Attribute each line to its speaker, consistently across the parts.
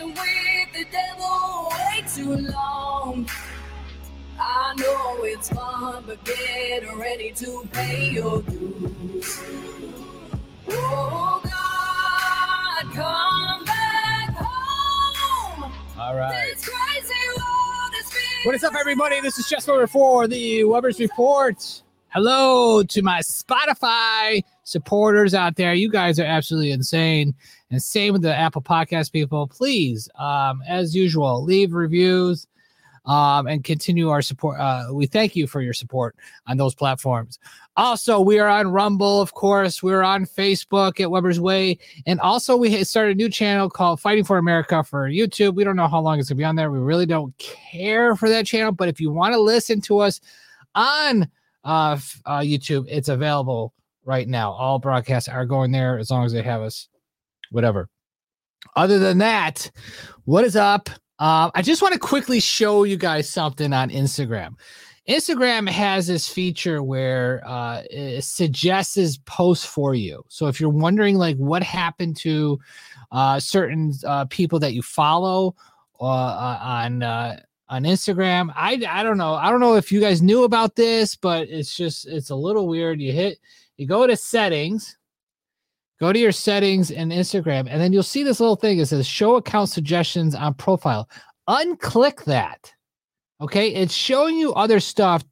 Speaker 1: messing with the devil way too long. I know it's fun, but get ready to pay your dues. Oh God, come back home.
Speaker 2: All right.
Speaker 1: This crazy world is
Speaker 2: What is up, everybody? This is Jess Weber for the Weberz Report. Hello to my Spotify supporters out there. You guys are absolutely insane. And same with the Apple Podcast people. Please, um, as usual, leave reviews um, and continue our support. Uh, we thank you for your support on those platforms. Also, we are on Rumble, of course. We're on Facebook at Weberz Way. And also, we started a new channel called Fighting for America for YouTube. We don't know how long it's going to be on there. We really don't care for that channel. But if you want to listen to us on uh, uh, YouTube, it's available right now. All broadcasts are going there as long as they have us, whatever. Other than that, what is up? Uh, I just want to quickly show you guys something on Instagram. Instagram has this feature where uh, it suggests posts for you. So if you're wondering like what happened to uh, certain uh, people that you follow uh, uh, on on Instagram, I I don't know. I don't know if you guys knew about this, but it's just it's a little weird. You hit you go to settings, go to your settings in Instagram, and then you'll see this little thing. It says show account suggestions on profile. Unclick that. Okay, it's showing you other stuff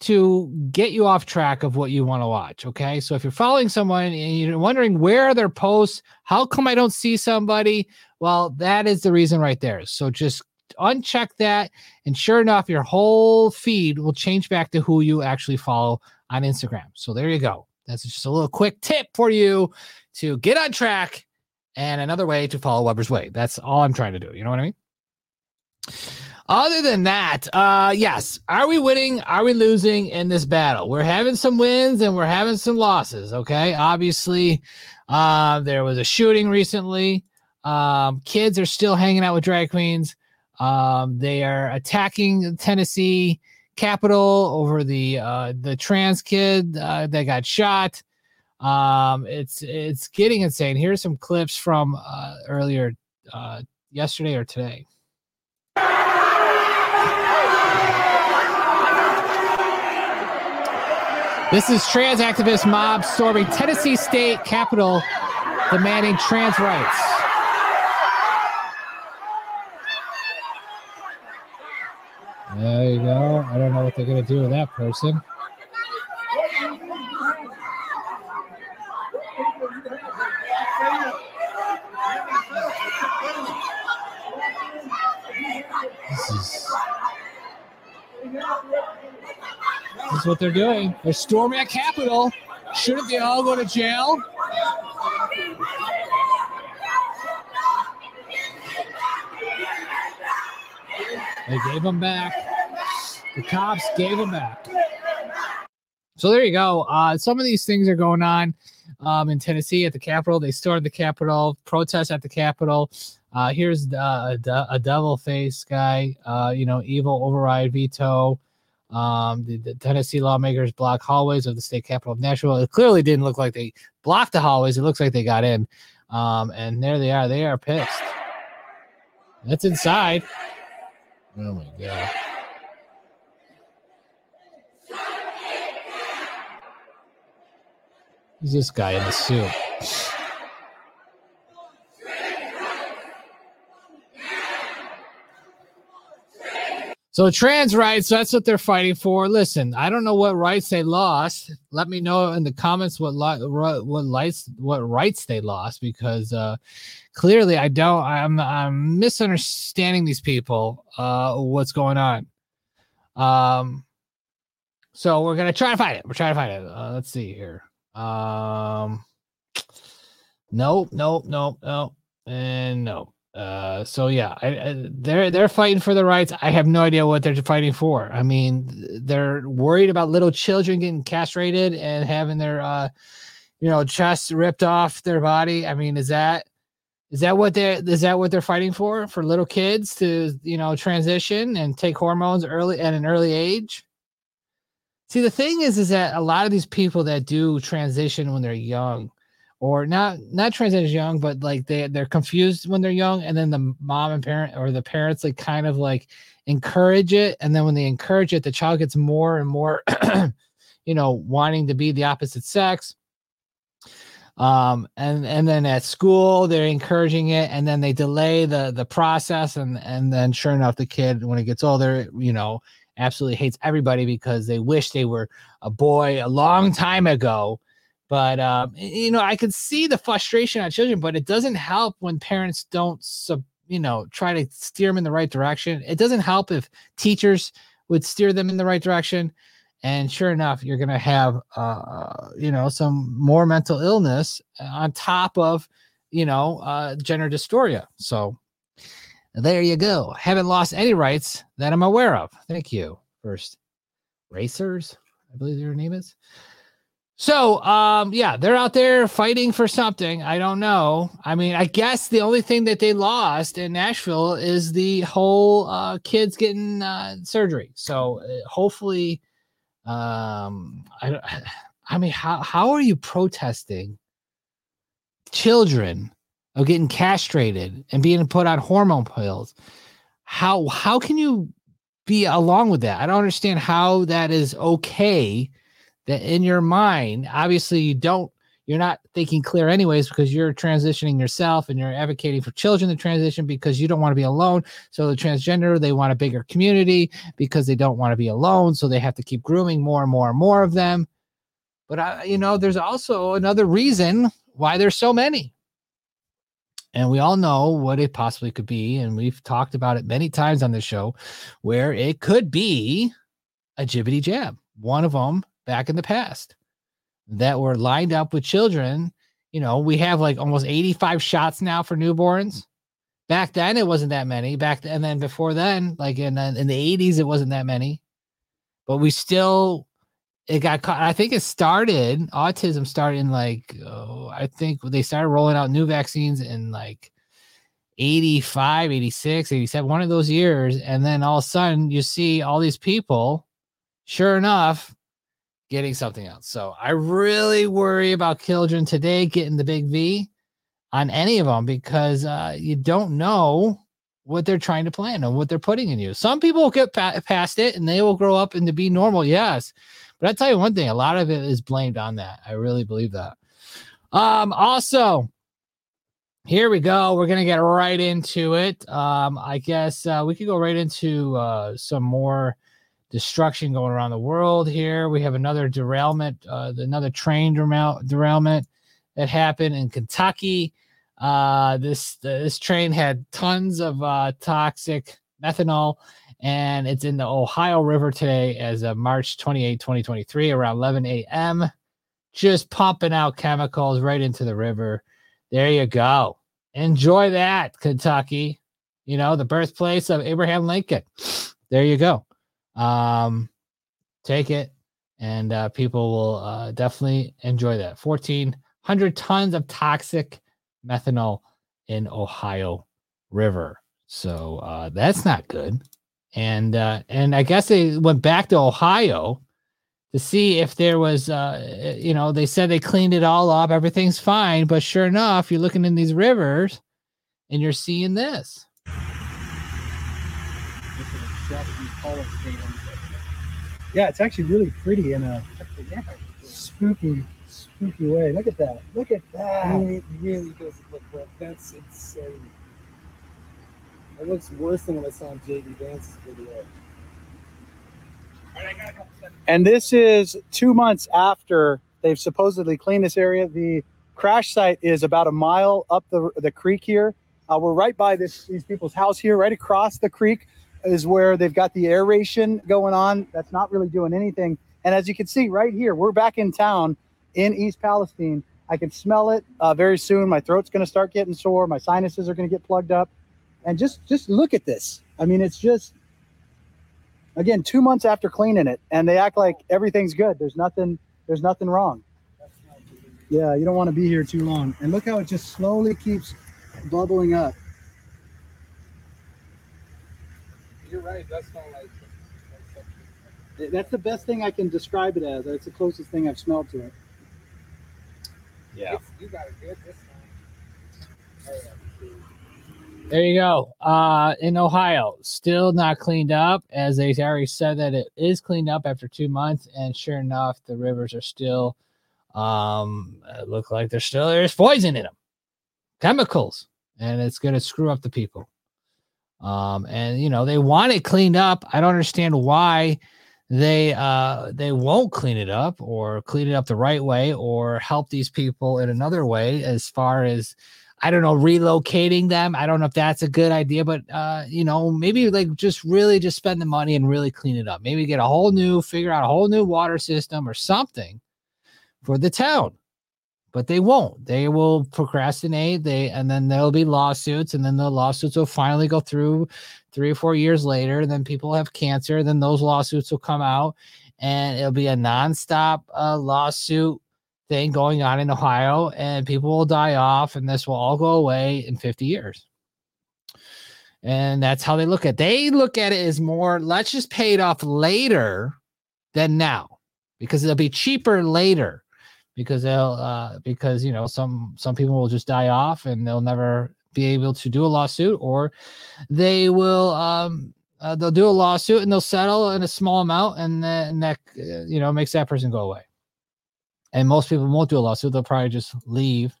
Speaker 2: to get you off track of what you want to watch. Okay, so if you're following someone and you're wondering where are their posts, how come I don't see somebody? Well, that is the reason right there. So just uncheck that, and sure enough, your whole feed will change back to who you actually follow on Instagram. So there you go. That's just a little quick tip for you to get on track and another way to follow Weberz Way. That's all I'm trying to do. You know what I mean? Other than that, uh, yes, are we winning? Are we losing in this battle? We're having some wins and we're having some losses. Okay, obviously, uh, there was a shooting recently. Um, kids are still hanging out with drag queens. Um, they are attacking Tennessee Capitol over the uh, the trans kid uh, that got shot. Um, it's it's getting insane. Here's some clips from uh, earlier uh, yesterday or today. This is trans activist mob storming Tennessee State Capitol, demanding trans rights. There you go. I don't know what they're gonna do with that person. This is this is what they're doing. They're storming a Capitol. Shouldn't they all go to jail? They gave them back. The cops gave them back. So there you go. Uh, some of these things are going on um, in Tennessee at the Capitol. They stormed the Capitol, protests at the Capitol. Uh, here's uh, a, a devil face guy, uh, you know, evil override veto. Um, the, the Tennessee lawmakers block hallways of the state capitol of Nashville. It clearly didn't look like they blocked the hallways. It looks like they got in. Um, and there they are. They are pissed. That's inside. Oh my god. Who's this guy in the suit? So trans rights, that's what they're fighting for. Listen, I don't know what rights they lost. Let me know in the comments what li- what rights what rights they lost because uh clearly I don't I'm I'm misunderstanding these people uh what's going on. Um so we're going to try to find it. We're trying to find it. Uh, let's see here. Um Nope, nope, nope, nope. And nope. Uh, so yeah, I, I, they're they're fighting for the rights. I have no idea what they're fighting for. I mean, they're worried about little children getting castrated and having their uh, you know, chest ripped off their body. I mean, is that is that what they is that what they're fighting for? For little kids to you know transition and take hormones early at an early age? See, the thing is, is that a lot of these people that do transition when they're young or not not transition young, but like they they're confused when they're young, and then the mom and parent or the parents like kind of like encourage it, and then when they encourage it, the child gets more and more, you know, wanting to be the opposite sex. Um, and and then at school they're encouraging it, and then they delay the the process, and and then sure enough, the kid when it gets older, you know, absolutely hates everybody because they wish they were a boy a long time ago but um, you know, I could see the frustration on children, but it doesn't help when parents don't sub, you know, try to steer them in the right direction. It doesn't help if teachers would steer them in the right direction. And sure enough, you're going to have, uh, you know, some more mental illness on top of, you know, uh, gender dysphoria. So there you go. Haven't lost any rights that I'm aware of. Thank you. First, racers, I believe their name is. So, um, yeah, they're out there fighting for something. I don't know. I mean, I guess the only thing that they lost in Nashville is the whole uh, kids getting uh, surgery. So, uh, hopefully, um, I, I mean, how how are you protesting children of getting castrated and being put on hormone pills? How how can you be along with that? I don't understand how that is okay that in your mind, obviously you don't, you're not thinking clear anyways because you're transitioning yourself and you're advocating for children to transition because you don't want to be alone. So the transgender, they want a bigger community because they don't want to be alone. So they have to keep grooming more and more and more of them. But I, you know, there's also another reason why there's so many. And we all know what it possibly could be. And we've talked about it many times on the show where it could be a jibbity jab. One of them back in the past that were lined up with children. You know, we have like almost 85 shots now for newborns. Back then, it wasn't that many. Back then, and then before then, like in in the 80s, it wasn't that many. But we still, it got caught. I think it started, autism started in like, oh, I think they started rolling out new vaccines in like 85, 86, 87, one of those years. And then all of a sudden, you see all these people, sure enough, getting something else. So I really worry about children today getting the big V on any of them because uh, you don't know what they're trying to plan and what they're putting in you. Some people get pa- past it and they will grow up and to be normal. Yes. But I tell you one thing, a lot of it is blamed on that. I really believe that. Um, also, here we go. We're gonna get right into it. Um, I guess uh, we could go right into uh, some more destruction going around the world here. We have another derailment, uh, another train derail- derailment that happened in Kentucky. Uh, this this train had tons of uh, toxic methanol, and it's in the Ohio River today as of March 28, 2023, around 11 a.m. Just pumping out chemicals right into the river. There you go. Enjoy that, Kentucky. You know, the birthplace of Abraham Lincoln. There you go um, take it, and uh, people will uh, definitely enjoy that. 1,400 tons of toxic methanol in Ohio River. So uh, that's not good. And uh, and I guess they went back to Ohio to see if there was, uh, you know, they said they cleaned it all up, everything's fine. But sure enough, you're looking in these rivers, and you're seeing this.
Speaker 3: Yeah, it's actually really pretty in a spooky, spooky way. Look at that. Look at that.
Speaker 4: It really doesn't look like that's insane. It looks worse than what I saw JD Vance's video.
Speaker 3: And this is two months after they've supposedly cleaned this area. The crash site is about a mile up the, the creek here. Uh, we're right by this these people's house here, right across the creek is where they've got the aeration going on. That's not really doing anything. And as you can see right here, we're back in town in East Palestine. I can smell it uh, very soon. My throat's going to start getting sore. My sinuses are going to get plugged up. And just just look at this. I mean, it's just again two months after cleaning it, and they act like everything's good. There's nothing. There's nothing wrong. Yeah, you don't want to be here too long. And look how it just slowly keeps bubbling up.
Speaker 4: You're right. That's not like.
Speaker 3: That's the best thing I can describe it as. That's the closest thing I've smelled to it.
Speaker 2: Yeah.
Speaker 4: It's- You got it good this time.
Speaker 2: There you go. Uh, in Ohio, still not cleaned up, as they already said that it is cleaned up after two months, and sure enough, the rivers are still um look like there's still there's poison in them, chemicals, and it's gonna screw up the people. Um, and you know they want it cleaned up. I don't understand why they uh they won't clean it up or clean it up the right way or help these people in another way as far as I don't know, relocating them. I don't know if that's a good idea, but uh, you know, maybe like just really just spend the money and really clean it up. Maybe get a whole new, figure out a whole new water system or something for the town. But they won't. They will procrastinate. They and then there'll be lawsuits, and then the lawsuits will finally go through three or four years later. And Then people have cancer. Then those lawsuits will come out, and it'll be a nonstop uh, lawsuit thing going on in Ohio, and people will die off, and this will all go away in 50 years. And that's how they look at it. They look at it as more, let's just pay it off later than now because it'll be cheaper later because they'll uh because you know some some people will just die off and they'll never be able to do a lawsuit or they will um uh, they'll do a lawsuit and they'll settle in a small amount and then that you know makes that person go away and most people won't do a lawsuit. They'll probably just leave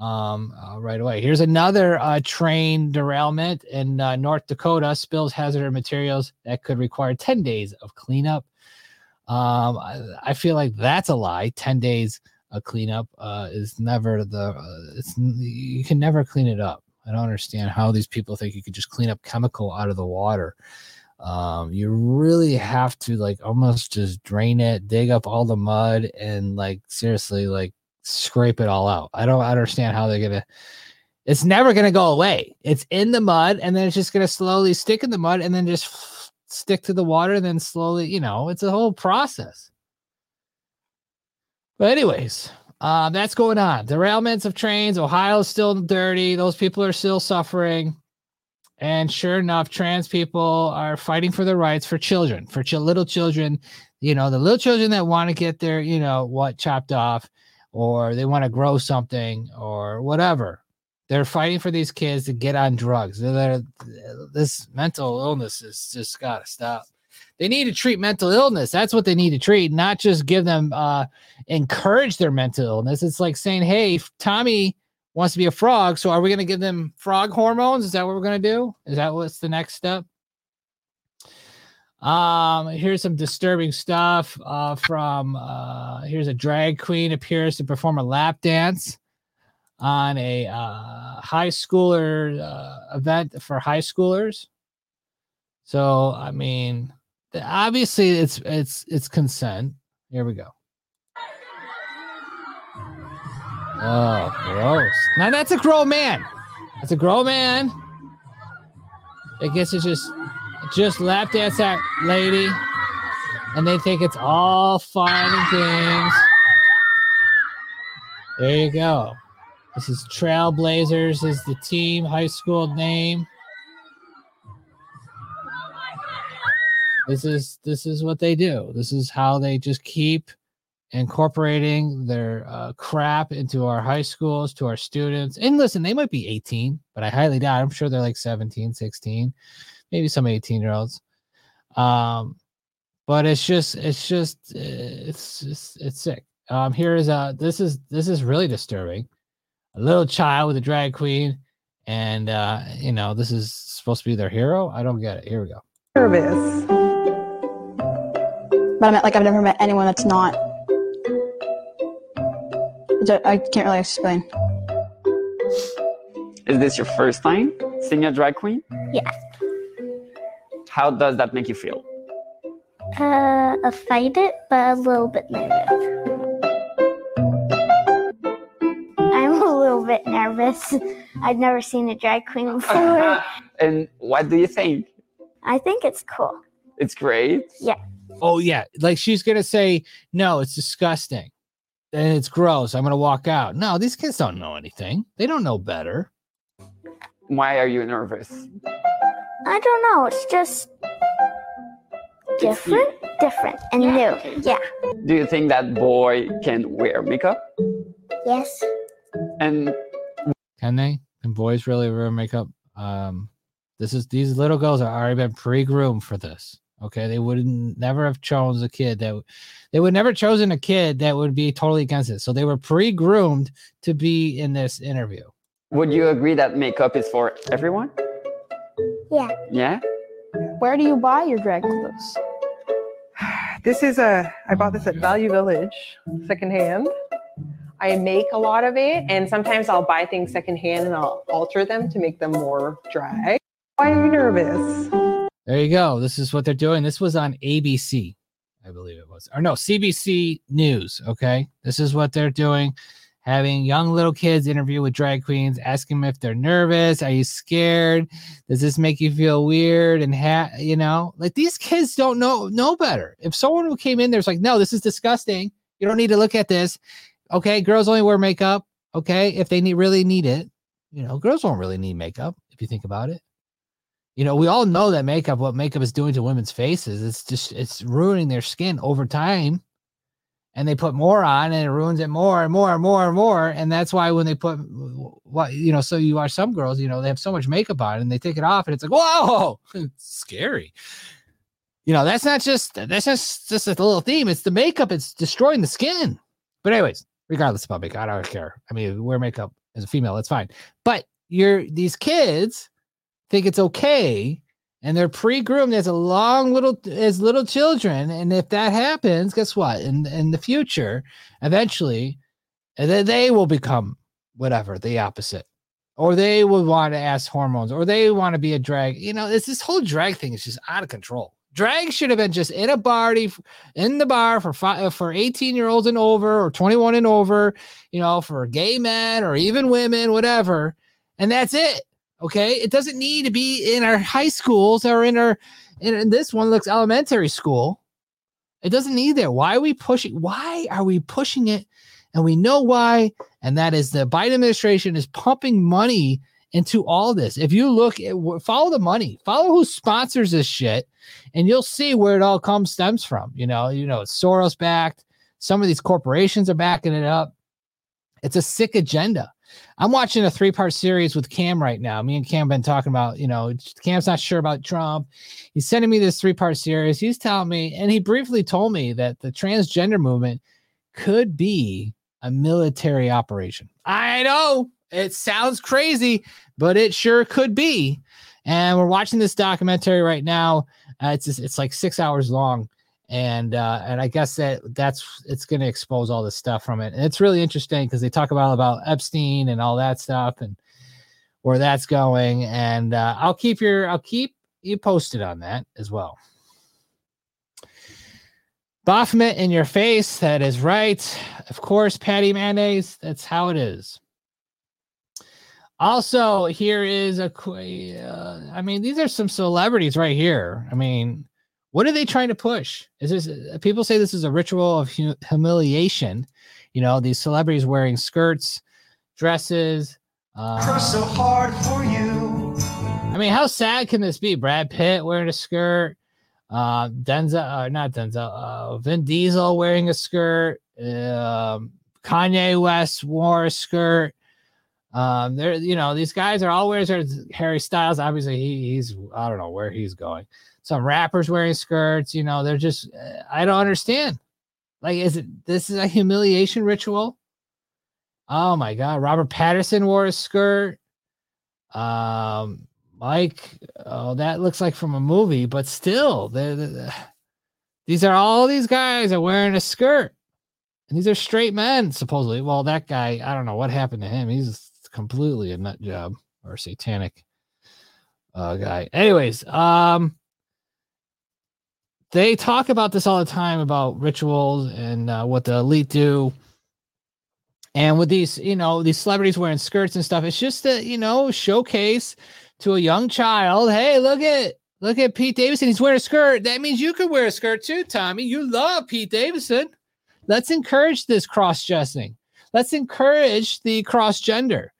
Speaker 2: um uh, right away. Here's another uh train derailment in uh, north dakota. Spills hazardous materials that could require 10 days of cleanup. Um i, I feel like that's a lie. 10 days of cleanup uh is never the uh, it's you can never clean it up. I don't understand how these people think you could just clean up chemical out of the water um you really have to like almost just drain it dig up all the mud and like seriously like scrape it all out. I don't understand how they're gonna it's never gonna go away. It's in the mud and then it's just gonna slowly stick in the mud and then just f- stick to the water and then slowly you know it's a whole process. But anyways um that's going on. Derailments of trains ohio's still dirty those people are still suffering and sure enough, trans people are fighting for their rights for children, for ch- little children, you know, the little children that want to get their, you know, what chopped off or they want to grow something or whatever. They're fighting for these kids to get on drugs. They're- this mental illness is just got to stop. They need to treat mental illness. That's what they need to treat, not just give them, uh, encourage their mental illness. It's like saying, hey, Tommy wants to be a frog. So are we going to give them frog hormones? Is that what we're going to do? Is that what's the next step? Um, here's some disturbing stuff uh, from uh, here's a drag queen appears to perform a lap dance on a uh, high schooler uh, event for high schoolers. So I mean, obviously it's it's it's consent. Here we go. Oh, gross. Now that's a grown man. That's a grown man. I guess it's just just lap dance that lady. And they think it's all fun and games. There you go. This is Trailblazers is the team high school name. This is this is what they do. This is how they just keep incorporating their uh, crap into our high schools to our students. And listen they might be 18 but i highly doubt i'm sure they're like 17 16 maybe some 18 year olds um but it's just it's just uh, it's just it's sick. Um here is uh this is this is really disturbing. A little child with a drag queen and uh you know this is supposed to be their hero? I don't get it. Here we go.
Speaker 5: Nervous. But I meant like I've never met anyone that's not. I can't really explain.
Speaker 6: Is this your first time seeing a drag queen?
Speaker 7: Yeah.
Speaker 6: How does that make you feel?
Speaker 7: Uh, excited, but a little bit nervous. I'm a little bit nervous. I've never seen a drag queen before.
Speaker 6: and what do you think?
Speaker 7: I think it's cool.
Speaker 6: It's great. Yeah.
Speaker 2: Oh yeah, like she's gonna say, no, it's disgusting, and it's gross. I'm gonna walk out. No, these kids don't know anything. They don't know better.
Speaker 6: Why are you nervous?
Speaker 7: I don't know. It's just different, different, and new. Yeah.
Speaker 6: Do you think that boy can wear makeup?
Speaker 7: Yes.
Speaker 6: And
Speaker 2: Can they? Can boys really wear makeup? Um, this is these little girls are already been pre-groomed for this. Okay, they would never have chosen a kid that w- they would never chosen a kid that would be totally against it. So they were pre-groomed to be in this interview.
Speaker 6: would you agree that makeup is for everyone?
Speaker 7: Yeah.
Speaker 6: Yeah.
Speaker 5: Where do you buy your drag clothes?
Speaker 8: This is a, I bought this at Value Village secondhand. I make a lot of it, and sometimes I'll buy things secondhand and I'll alter them to make them more drag. Why are you nervous?
Speaker 2: There you go. This is what they're doing. This was on ABC, I believe it was, or no, CBC News. Okay. This is what they're doing. Having young little kids interview with drag queens, asking them if they're nervous. Are you scared? Does this make you feel weird? And ha- you know, like these kids don't know know better. If someone who came in there's like, no, this is disgusting. You don't need to look at this. Okay, girls only wear makeup. Okay, if they need really need it, you know, girls don't really need makeup if you think about it you know we all know that makeup what makeup is doing to women's faces it's just it's ruining their skin over time. And they put more on and it ruins it more and more and more and more. And that's why when they put what you know so you are some girls you know they have so much makeup on and they take it off and it's like whoa! It's scary. You know that's not just that's just just a little theme it's the makeup it's destroying the skin. But anyways regardless about makeup i don't care. I mean wear makeup as a female that's fine. But you're these kids think it's okay and they're pre-groomed as a long little as little children and if that happens guess what? In in the future eventually eh, then they will become whatever the opposite. Or they will want to ask hormones or they want to be a drag you know it's this whole drag thing is just out of control. Drag should have been just in a party in the bar for five, eh, for 18 year olds and over or 21 and over you know for gay men or even women whatever and that's it Okay, it doesn't need to be in our high schools or in our. In, this one looks elementary school. It doesn't need that. Why are we pushing? Why are we pushing it? And we know why. And that is the Biden administration is pumping money into all this. If you look at follow the money, follow who sponsors this shit, and you'll see where it all comes stems from. You know, you know, Soros backed. Some of these corporations are backing it up. It's a sick agenda. I'm watching a three part series with Cam right now. Me and Cam been talking about, you know, Cam's not sure about Trump. He's sending me this three part series. He's telling me, and he briefly told me that the transgender movement could be a military operation. I know it sounds crazy, but it sure could be. And we're watching this documentary right now. Uh, it's just, it's like six hours long and uh and i guess that that's it's going to expose all this stuff from it and it's really interesting because they talk about about epstein and all that stuff and where that's going and uh i'll keep your i'll keep you posted on that as well Baphomet in your face. That is right. Of course, Patty Mayonnaise. That's how it is. Also, here is a. Uh, I mean, these are some celebrities right here. I mean, what are they trying to push? Is this uh, people say this is a ritual of hu- humiliation? You know, these celebrities wearing skirts, dresses. Uh,
Speaker 1: so hard for you.
Speaker 2: I mean, how sad can this be? Brad Pitt wearing a skirt, uh, Denzel, uh, not Denzel, uh, Vin Diesel wearing a skirt, um, Kanye West wore a skirt. Um, there, you know, these guys are all wearing Harry Styles. Obviously, he, he's I don't know where he's going. Some rappers wearing skirts. You know, they're just uh, I don't understand. Like, is it this is a humiliation ritual? Oh my God, Robert Pattinson wore a skirt. Um, Mike, oh, that looks like from a movie, but still, they're, they're- these are all these guys are wearing a skirt, and these are straight men supposedly. Well, that guy, I don't know what happened to him. He's completely a nut job or satanic uh, guy. Anyways, um, they talk about this all the time about rituals and uh, what the elite do. And with these, you know, these celebrities wearing skirts and stuff, it's just a, you know, showcase to a young child. Hey, look at look at Pete Davidson. He's wearing a skirt. That means you could wear a skirt too, Tommy. You love Pete Davidson. Let's encourage this cross dressing. Let's encourage the cross gender.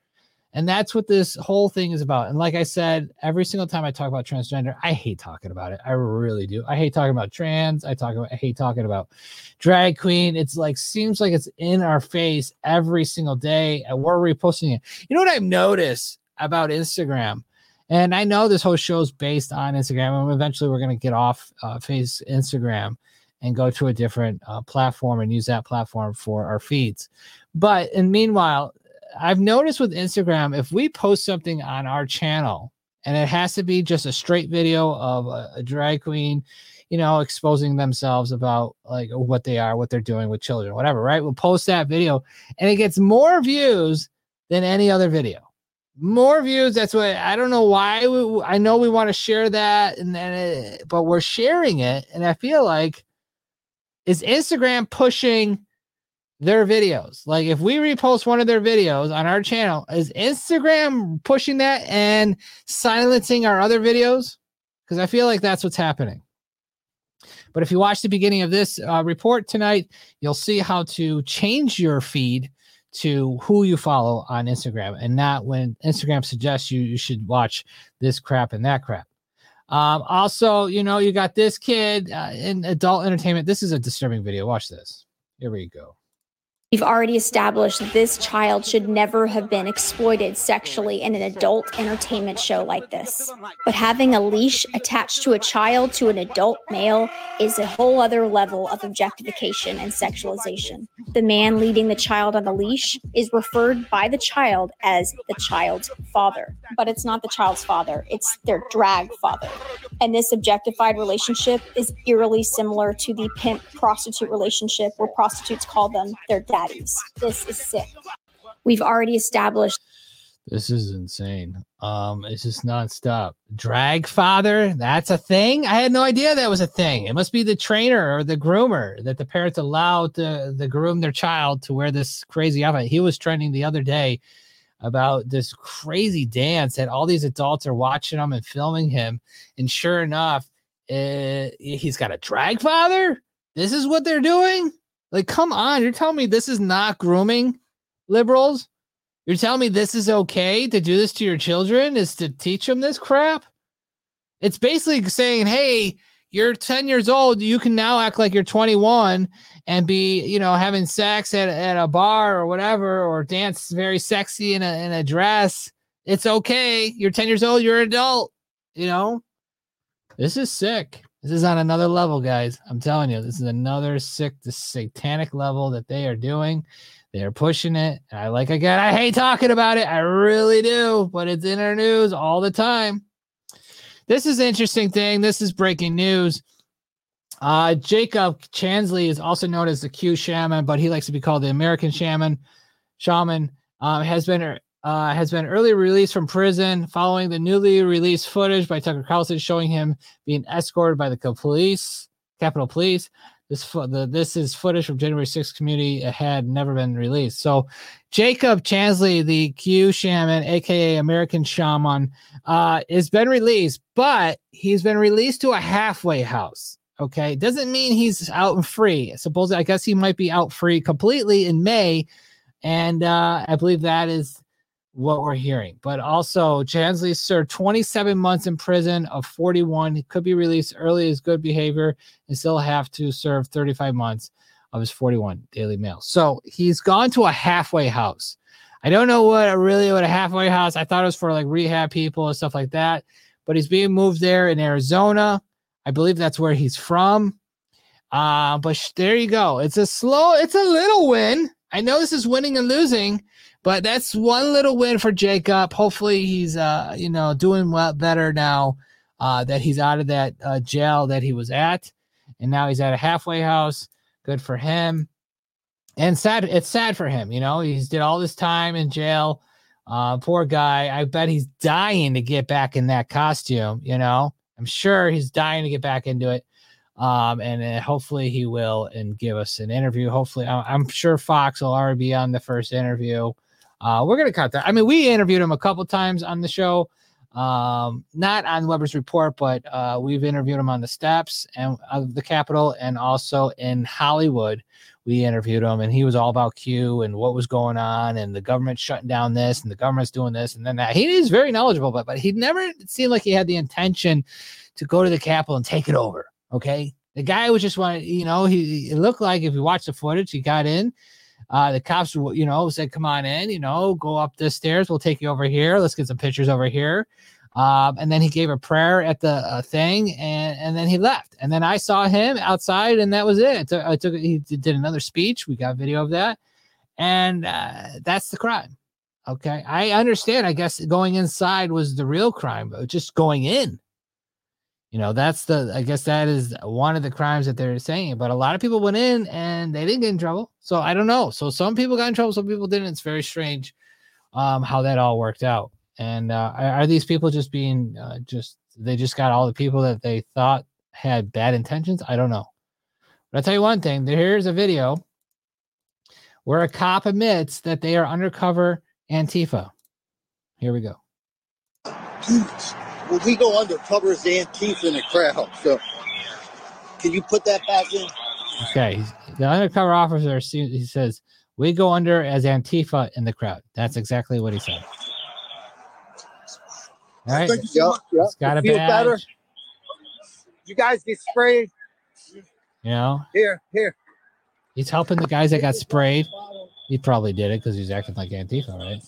Speaker 2: And that's what this whole thing is about. And like I said, every single time I talk about transgender, I hate talking about it. I really do. I hate talking about trans. I talk about I hate talking about drag queen. It's like seems like it's in our face every single day. And we're reposting it. You know what I've noticed about Instagram? And I know this whole show is based on Instagram, and eventually we're to get off uh, face Instagram and go to a different uh, platform and use that platform for our feeds. But and meanwhile, I've noticed with Instagram, if we post something on our channel and it has to be just a straight video of a, a drag queen, you know, exposing themselves about like what they are, what they're doing with children, whatever, right? We'll post that video and it gets more views than any other video. More views. That's what I don't know why. We, I know we want to share that, and then, but we're sharing it, and I feel like is Instagram pushing their videos. Like if we repost one of their videos on our channel, is Instagram pushing that and silencing our other videos? Because I feel like that's what's happening. But if you watch the beginning of this uh, report tonight, you'll see how to change your feed to who you follow on Instagram and not when Instagram suggests you you should watch this crap and that crap. Um, also, you know, you got this kid uh, in adult entertainment. This is a disturbing video. Watch this. Here we go.
Speaker 9: We've already established this child should never have been exploited sexually in an adult entertainment show like this. But having a leash attached to a child to an adult male is a whole other level of objectification and sexualization. The man leading the child on the leash is referred by the child as the child's father. But it's not the child's father, it's their drag father. And this objectified relationship is eerily similar to the pimp prostitute relationship where prostitutes call them their This is sick. We've already established
Speaker 2: This is insane. Um, it's just nonstop. Drag father, that's a thing. I had no idea that was a thing. It must be the trainer or the groomer that the parents allowed to the groom their child to wear this crazy outfit. He was trending the other day about this crazy dance that all these adults are watching him and filming him. And sure enough, uh, he's got a drag father. This is what they're doing. Like, come on, you're telling me this is not grooming, liberals? You're telling me this is okay to do this to your children? Is to teach them this crap? It's basically saying, hey, you're 10 years old. You can now act like you're 21 and be, you know, having sex at, at a bar or whatever, or dance very sexy in a, in a dress. It's okay. You're 10 years old. You're an adult. You know, this is sick. This is on another level, guys. I'm telling you, this is another sick, satanic level that they are doing. They are pushing it. And I like again, I hate talking about it. I really do, but it's in our news all the time. This is interesting thing. This is breaking news. Uh, Jacob Chansley is also known as the Q Shaman, but he likes to be called the American Shaman. Shaman uh, has been uh, has been early released from prison following the newly released footage by Tucker Carlson showing him being escorted by the police, Capitol Police. This fo- the, this is footage from January 6th community had never been released. So Jacob Chansley, the Q shaman, aka American shaman, uh, has been released, but he's been released to a halfway house. Okay, doesn't mean he's out and free. Supposedly, I guess he might be out free completely in May, and uh, I believe that is what we're hearing. But also, Chansley served 27 months in prison of 41. He could be released early as good behavior and still have to serve 35 months of his 41 Daily Mail. So he's gone to a halfway house. I don't know what a really what a halfway house. I thought it was for like rehab people and stuff like that. But he's being moved there in Arizona. I believe that's where he's from. Uh, but sh- there you go. It's a slow, it's a little win. I know this is winning and losing, but that's one little win for Jacob. Hopefully, he's uh, you know doing well better now uh, that he's out of that uh, jail that he was at, and now he's at a halfway house. Good for him. And sad, it's sad for him. You know, he's did all this time in jail. Uh, poor guy. I bet he's dying to get back in that costume. You know, I'm sure he's dying to get back into it. Um, and uh, hopefully he will and give us an interview. Hopefully, I- I'm sure Fox will already be on the first interview. Uh, we're gonna cut that. I mean, we interviewed him a couple times on the show, um, not on Weberz Report, but uh, we've interviewed him on the steps and of the Capitol, and also in Hollywood we interviewed him, and he was all about Q and what was going on, and the government shutting down this, and the government's doing this, and then that. He is very knowledgeable, but but he never seemed like he had the intention to go to the Capitol and take it over. Okay, the guy was just wanted, you know, he it looked like if you watch the footage, he got in. Uh, the cops, you know, said, "Come on in, you know, go up the stairs. We'll take you over here. Let's get some pictures over here." Um, and then he gave a prayer at the uh, thing, and and then he left. And then I saw him outside, and that was it. I took, I took he did another speech. We got video of that, and uh, that's the crime. Okay, I understand. I guess going inside was the real crime, but just going in, you know, that's the. I guess that is one of the crimes that they're saying. But a lot of people went in and they didn't get in trouble. So I don't know. So some people got in trouble, some people didn't. It's very strange um, how that all worked out. And uh, are these people just being uh, just they just got all the people that they thought had bad intentions? I don't know. But I'll tell you one thing. Here's a video where a cop admits that they are undercover Antifa. Here we go.
Speaker 10: We go undercover as Antifa in the crowd. So, can you put that back in?
Speaker 2: Okay, the undercover officer he says we go under as Antifa in the crowd. That's exactly what he said. All right,
Speaker 10: Yep, yep.
Speaker 2: It's got a
Speaker 10: Feel better? You guys get sprayed.
Speaker 2: you know,
Speaker 10: Here, here.
Speaker 2: he's helping the guys that got sprayed. He probably did it because he's acting like Antifa, right?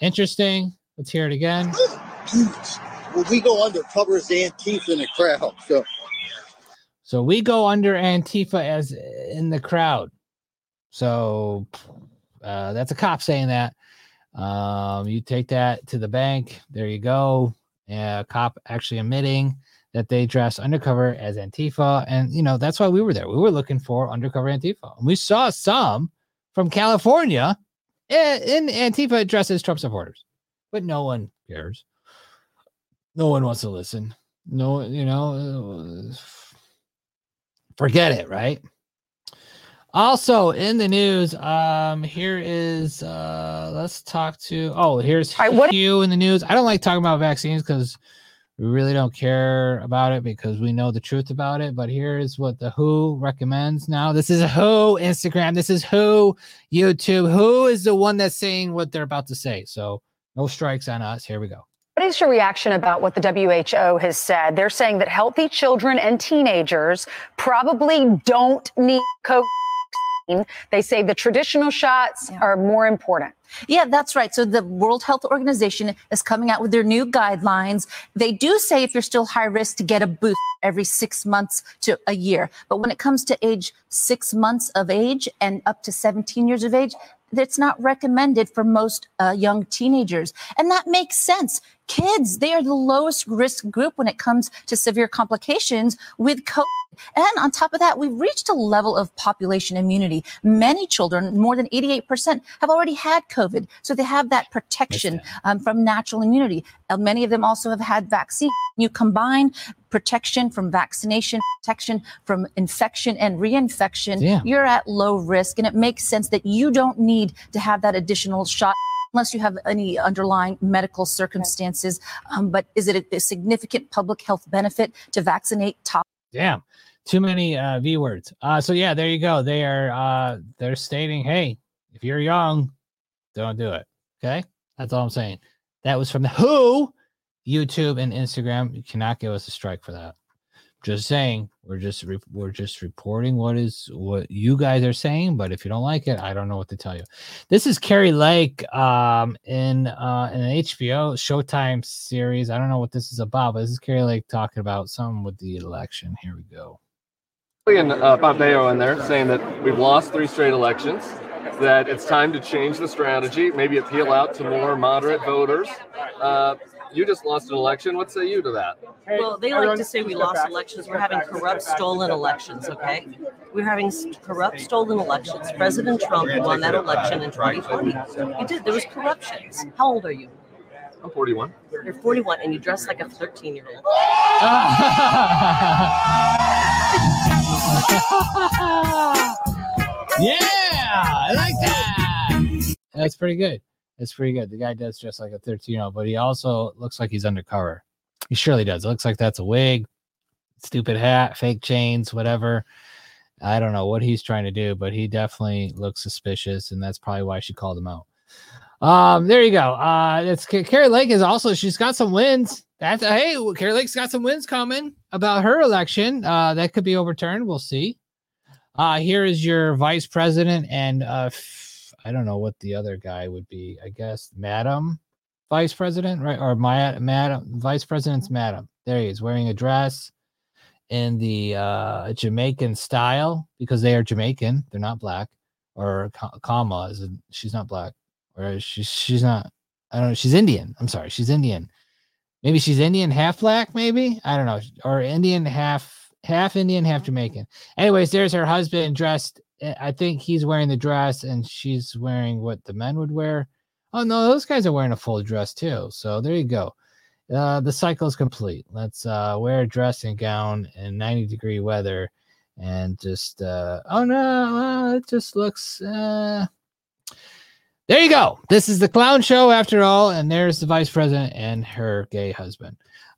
Speaker 2: Interesting. Let's hear it again.
Speaker 10: Well, we go undercover as Antifa in the crowd. So,
Speaker 2: So we go under Antifa as in the crowd. So uh, that's a cop saying that. Um, you take that to the bank. There you go. A cop actually admitting that they dress undercover as Antifa, and you know that's why we were there. We were looking for undercover Antifa, and we saw some from California i- in Antifa addresses Trump supporters, but no one cares. No one wants to listen. No, you know, uh, forget it, right? Also in the news, um, here is uh let's talk to oh, here's what WHO in the news. I don't like talking about vaccines because we really don't care about it because we know the truth about it. But here is what the WHO recommends now. This is a WHO Instagram. This is WHO YouTube. Who is the one that's saying what they're about to say? So no strikes on us. Here we go.
Speaker 11: What is your reaction about what the WHO has said? They're saying that healthy children and teenagers probably don't need COVID. They say the traditional shots are more important.
Speaker 12: Yeah, that's right. So the World Health Organization is coming out with their new guidelines. They do say if you're still high risk to get a boost every six months to a year. But when it comes to age six months of age and up to 17 years of age, that's not recommended for most uh, young teenagers. And that makes sense. Kids, they are the lowest risk group when it comes to severe complications with COVID. And on top of that, we've reached a level of population immunity. Many children, more than 88%, have already had COVID. So they have that protection um, from natural immunity. Uh, many of them also have had vaccine. You combine protection from vaccination, protection from infection and reinfection,
Speaker 2: Yeah.
Speaker 12: you're at low risk. And it makes sense that you don't need to have that additional shot unless you have any underlying medical circumstances. Um, but is it a, a significant public health benefit to vaccinate top?
Speaker 2: Damn, too many uh, V words. Uh, so yeah, there you go. They are uh, they're stating, hey, if you're young, don't do it. Okay, that's all I'm saying. That was from the WHO, YouTube and Instagram. You cannot give us a strike for that. Just saying, we're just re- we're just reporting what is what you guys are saying. But if you don't like it, I don't know what to tell you. This is Kari Lake um, in uh, in an HBO Showtime series. I don't know what this is about, but this is Kari Lake talking about something with the election. Here we go.
Speaker 13: and uh, Pompeo in there saying that we've lost three straight elections, that it's time to change the strategy, maybe appeal out to more moderate voters. Uh, you just lost an election. What say you to that?
Speaker 14: Well, they like to say we lost elections. We're having corrupt, stolen elections, okay? We're having corrupt, stolen elections. President Trump won that election in 2020. He did. There was corruptions. How old are you?
Speaker 13: I'm 41.
Speaker 14: You're 41 and you dress like a 13 year old. Ah!
Speaker 2: yeah, I like that. That's pretty good. That's pretty good. The guy does dress like a 13 year old, but he also looks like he's undercover. He surely does. It looks like that's a wig. stupid hat, fake chains, whatever. I don't know what he's trying to do, but he definitely looks suspicious, and that's probably why she called him out. Um, there you go. Uh, it's Kari Lake is also she's got some wins. That's hey, Kari Lake's got some wins coming about her election. Uh, that could be overturned. We'll see. Uh, here is your vice president, and uh, I don't know what the other guy would be. I guess Madam Vice President, right? Or my Madam Vice President's Madam. There he is wearing a dress in the uh, Jamaican style because they are Jamaican. They're not black. Or Kamala is she's not black, or she's she's not. I don't know. She's Indian. I'm sorry, she's Indian. Maybe she's Indian, half black. Maybe I don't know, or Indian, half half Indian, half Jamaican. Anyways, there's her husband dressed. Eh, I think he's wearing the dress, and she's wearing what the men would wear. Oh no, those guys are wearing a full dress too. So there you go. Uh, the cycle is complete. Let's uh, wear a dress and gown in 90 degree weather and just, uh, oh no, uh, it just looks. Uh... There you go. This is the clown show after all. And there's the vice president and her gay husband.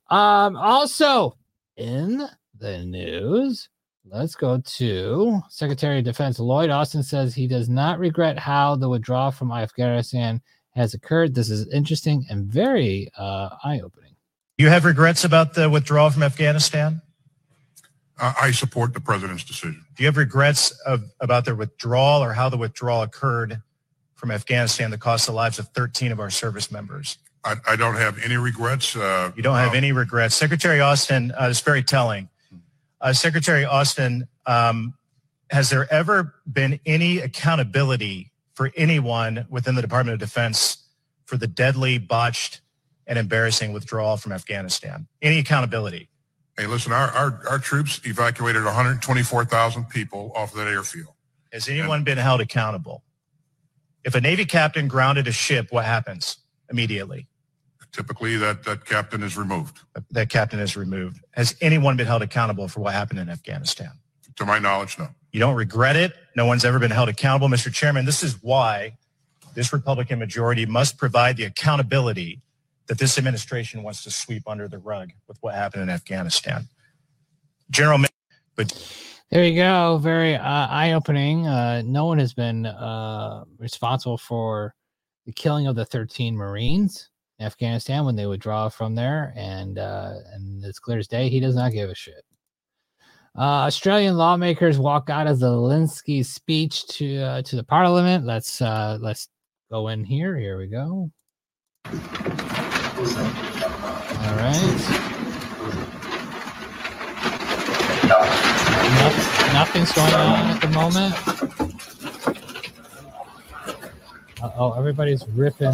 Speaker 2: Um, also, in the news, let's go to Secretary of Defense Lloyd Austin says he does not regret how the withdrawal from Afghanistan has occurred. This is interesting and very uh, eye opening.
Speaker 15: You have regrets about the withdrawal from Afghanistan?
Speaker 16: I I support the president's decision.
Speaker 15: Do you have regrets of, about the withdrawal or how the withdrawal occurred from Afghanistan that cost the lives of 13 of our service members?
Speaker 16: I, I don't have any regrets. Uh,
Speaker 15: You don't have any regrets. Secretary Austin, uh, it's very telling. Uh, Secretary Austin, um, has there ever been any accountability for anyone within the Department of Defense for the deadly, botched, and embarrassing withdrawal from Afghanistan? Any accountability?
Speaker 16: Hey, listen, our, our, our troops evacuated 124,000 people off that airfield.
Speaker 15: Has anyone been held accountable? If a Navy captain grounded a ship, what happens immediately?
Speaker 16: Typically, that, that captain is removed.
Speaker 15: That captain is removed. Has anyone been held accountable for what happened in Afghanistan?
Speaker 16: To my knowledge, no.
Speaker 15: You don't regret it. No one's ever been held accountable. Mr. Chairman, this is why this Republican majority must provide the accountability that this administration wants to sweep under the rug with what happened in Afghanistan. General, but
Speaker 2: There you go. Very uh, eye opening. Uh, no one has been uh, responsible for the killing of the 13 Marines in Afghanistan when they withdraw from there. And, uh, and it's clear as day, he does not give a shit. Uh, Australian lawmakers walk out of Zelensky's speech to uh, to the parliament. Let's uh, let's go in here. Here we go. All right. Noth- nothing's going on at the moment. oh, everybody's ripping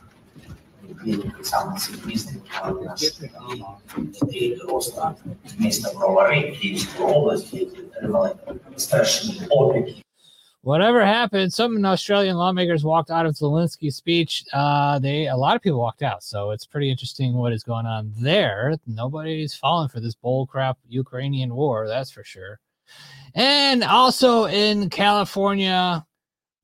Speaker 17: подати трьом вашим містам, лікарням до ваших міст. Відня, Лінца, Град. Клініки саме цих міст, які наші дітей дорослих міста Бровари, Київської області, які отримали страшні опіки.
Speaker 2: Whatever happened, some Australian lawmakers walked out of Zelensky's speech. Uh, they a lot of people walked out, so it's pretty interesting what is going on there. Nobody's falling for this bull crap Ukrainian war, that's for sure. And also in California,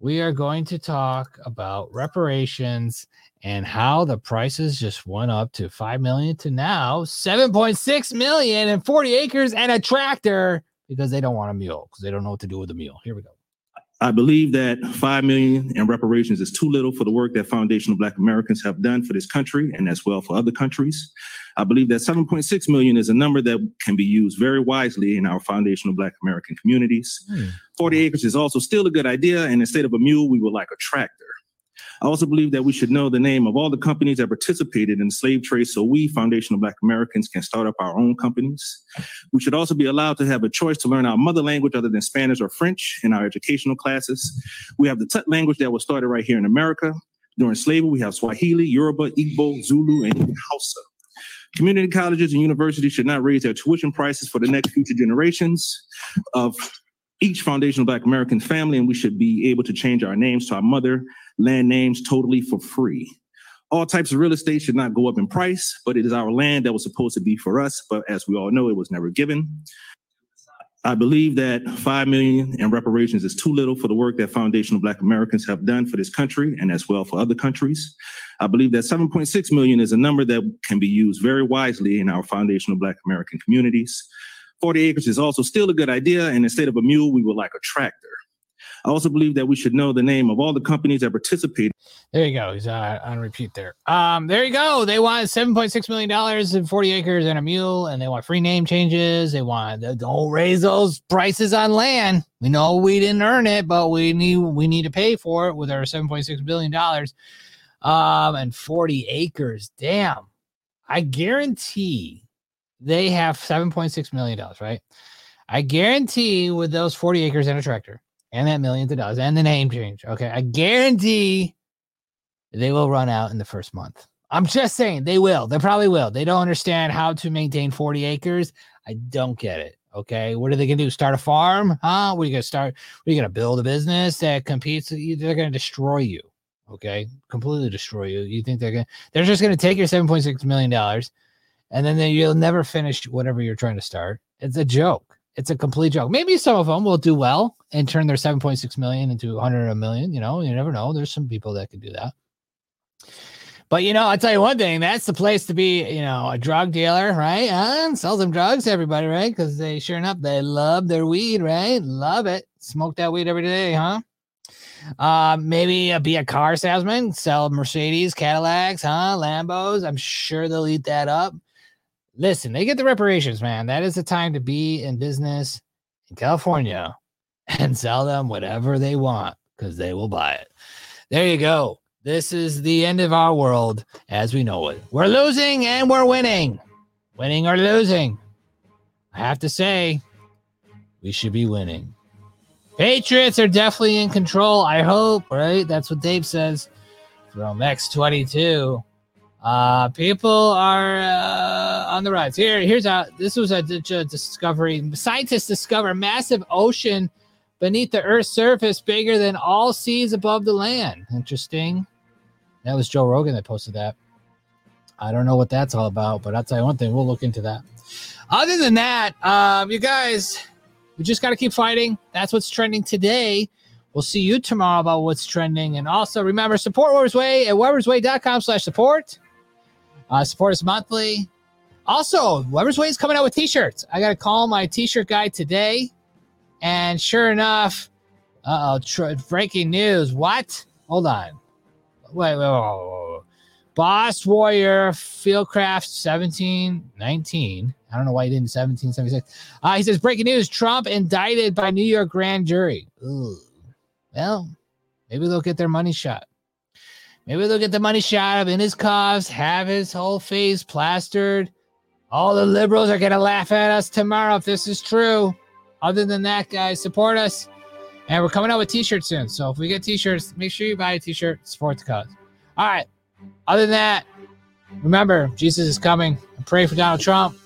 Speaker 2: we are going to talk about reparations and how the prices just went up to 5 million to now 7.6 million and 40 acres and a tractor because they don't want a mule because they don't know what to do with a mule. Here we go.
Speaker 18: I believe that five million in reparations is too little for the work that foundational Black Americans have done for this country and as well for other countries. I believe that 7.6 million is a number that can be used very wisely in our foundational Black American communities. Hmm. 40 acres is also still a good idea, and instead of a mule, we would like a tractor. I also believe that we should know the name of all the companies that participated in the slave trade so we, foundational Black Americans, can start up our own companies. We should also be allowed to have a choice to learn our mother language other than Spanish or French in our educational classes. We have the Tut language that was started right here in America. During slavery, we have Swahili, Yoruba, Igbo, Zulu, and Hausa. Community colleges and universities should not raise their tuition prices for the next future generations of each foundational Black American family, and we should be able to change our names to our mother land names totally for free. All types of real estate should not go up in price, but it is our land that was supposed to be for us. But as we all know, it was never given. I believe that five million in reparations is too little for the work that foundational Black Americans have done for this country and as well for other countries. I believe that 7.6 million is a number that can be used very wisely in our foundational Black American communities. 40 acres is also still a good idea, and instead of a mule, we would like a tractor. I also believe that we should know the name of all the companies that participate.
Speaker 2: There you go. He's uh, on repeat there. Um, there you go. They want seven point six million dollars and forty acres and a mule, and they want free name changes. They want don't raise those prices on land. We know we didn't earn it, but we need we need to pay for it with our seven point six billion dollars. Um, and forty acres. Damn, I guarantee they have seven point six million dollars, right? I guarantee with those forty acres and a tractor and that millions of dollars and the name change. Okay. I guarantee they will run out in the first month. I'm just saying they will. They probably will. They don't understand how to maintain 40 acres. I don't get it. Okay. What are they going to do? Start a farm? Huh? What are you going to start? What are you going to build a business that competes? with you? They're going to destroy you. Okay. Completely destroy you. You think they're going to, they're just going to take your $7.6 million and then they, you'll never finish whatever you're trying to start. It's a joke. It's a complete joke. Maybe some of them will do well and turn their 7.6 million into 100 a million. You know, you never know. There's some people that could do that. But you know, I'll tell you one thing, that's the place to be, you know, a drug dealer, right? Uh, sell some drugs everybody, right? Because they sure enough, they love their weed, right? Love it. Smoke that weed every day, huh? Uh, maybe uh, be a car salesman, sell Mercedes, Cadillacs, huh? Lambos. I'm sure they'll eat that up listen, they get the reparations, man. That is the time to be in business in California and sell them whatever they want because they will buy it. There you go. This is the end of our world as we know it. We're losing and we're winning. Winning or losing. I have to say, we should be winning. Patriots are definitely in control. I hope, right? That's what Dave says from X22. Uh, people are uh, on the rise. Here, here's a. This was a, a discovery. Scientists discover massive ocean beneath the Earth's surface, bigger than all seas above the land. Interesting. That was Joe Rogan that posted that. I don't know what that's all about, but I'll tell you one thing. We'll look into that. Other than that, um, you guys, we just got to keep fighting. That's what's trending today. We'll see you tomorrow about what's trending. And also remember, support Weberz Way at weberzway.com slash support. Uh, support us monthly. Also, Weberz Way is coming out with t-shirts. I got to call my t-shirt guy today. And sure enough, uh-oh, tr- breaking news. What? Hold on. Wait, wait, wait, wait, Boss Warrior Fieldcraft 1719. I don't know why he didn't 1776. Uh, he says, breaking news Trump indicted by New York grand jury. Ooh. Well, maybe they'll get their money shot. Maybe they'll get the money shot of in his cuffs, have his whole face plastered. All the liberals are going to laugh at us tomorrow if this is true. Other than that, guys, support us. And we're coming out with t shirts soon. So if we get t shirts, make sure you buy a t shirt, support the cause. All right. Other than that, remember, Jesus is coming. pray for Donald Trump.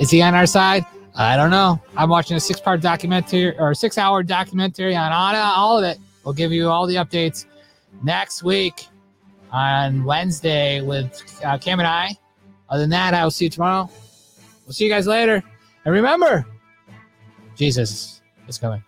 Speaker 2: Is he on our side? I don't know. I'm watching a six part documentary or six hour documentary on all of it. We'll give you all the updates next week on Wednesday with uh, Cam and I. Other than that, I will see you tomorrow. We'll see you guys later. And remember, Jesus is coming.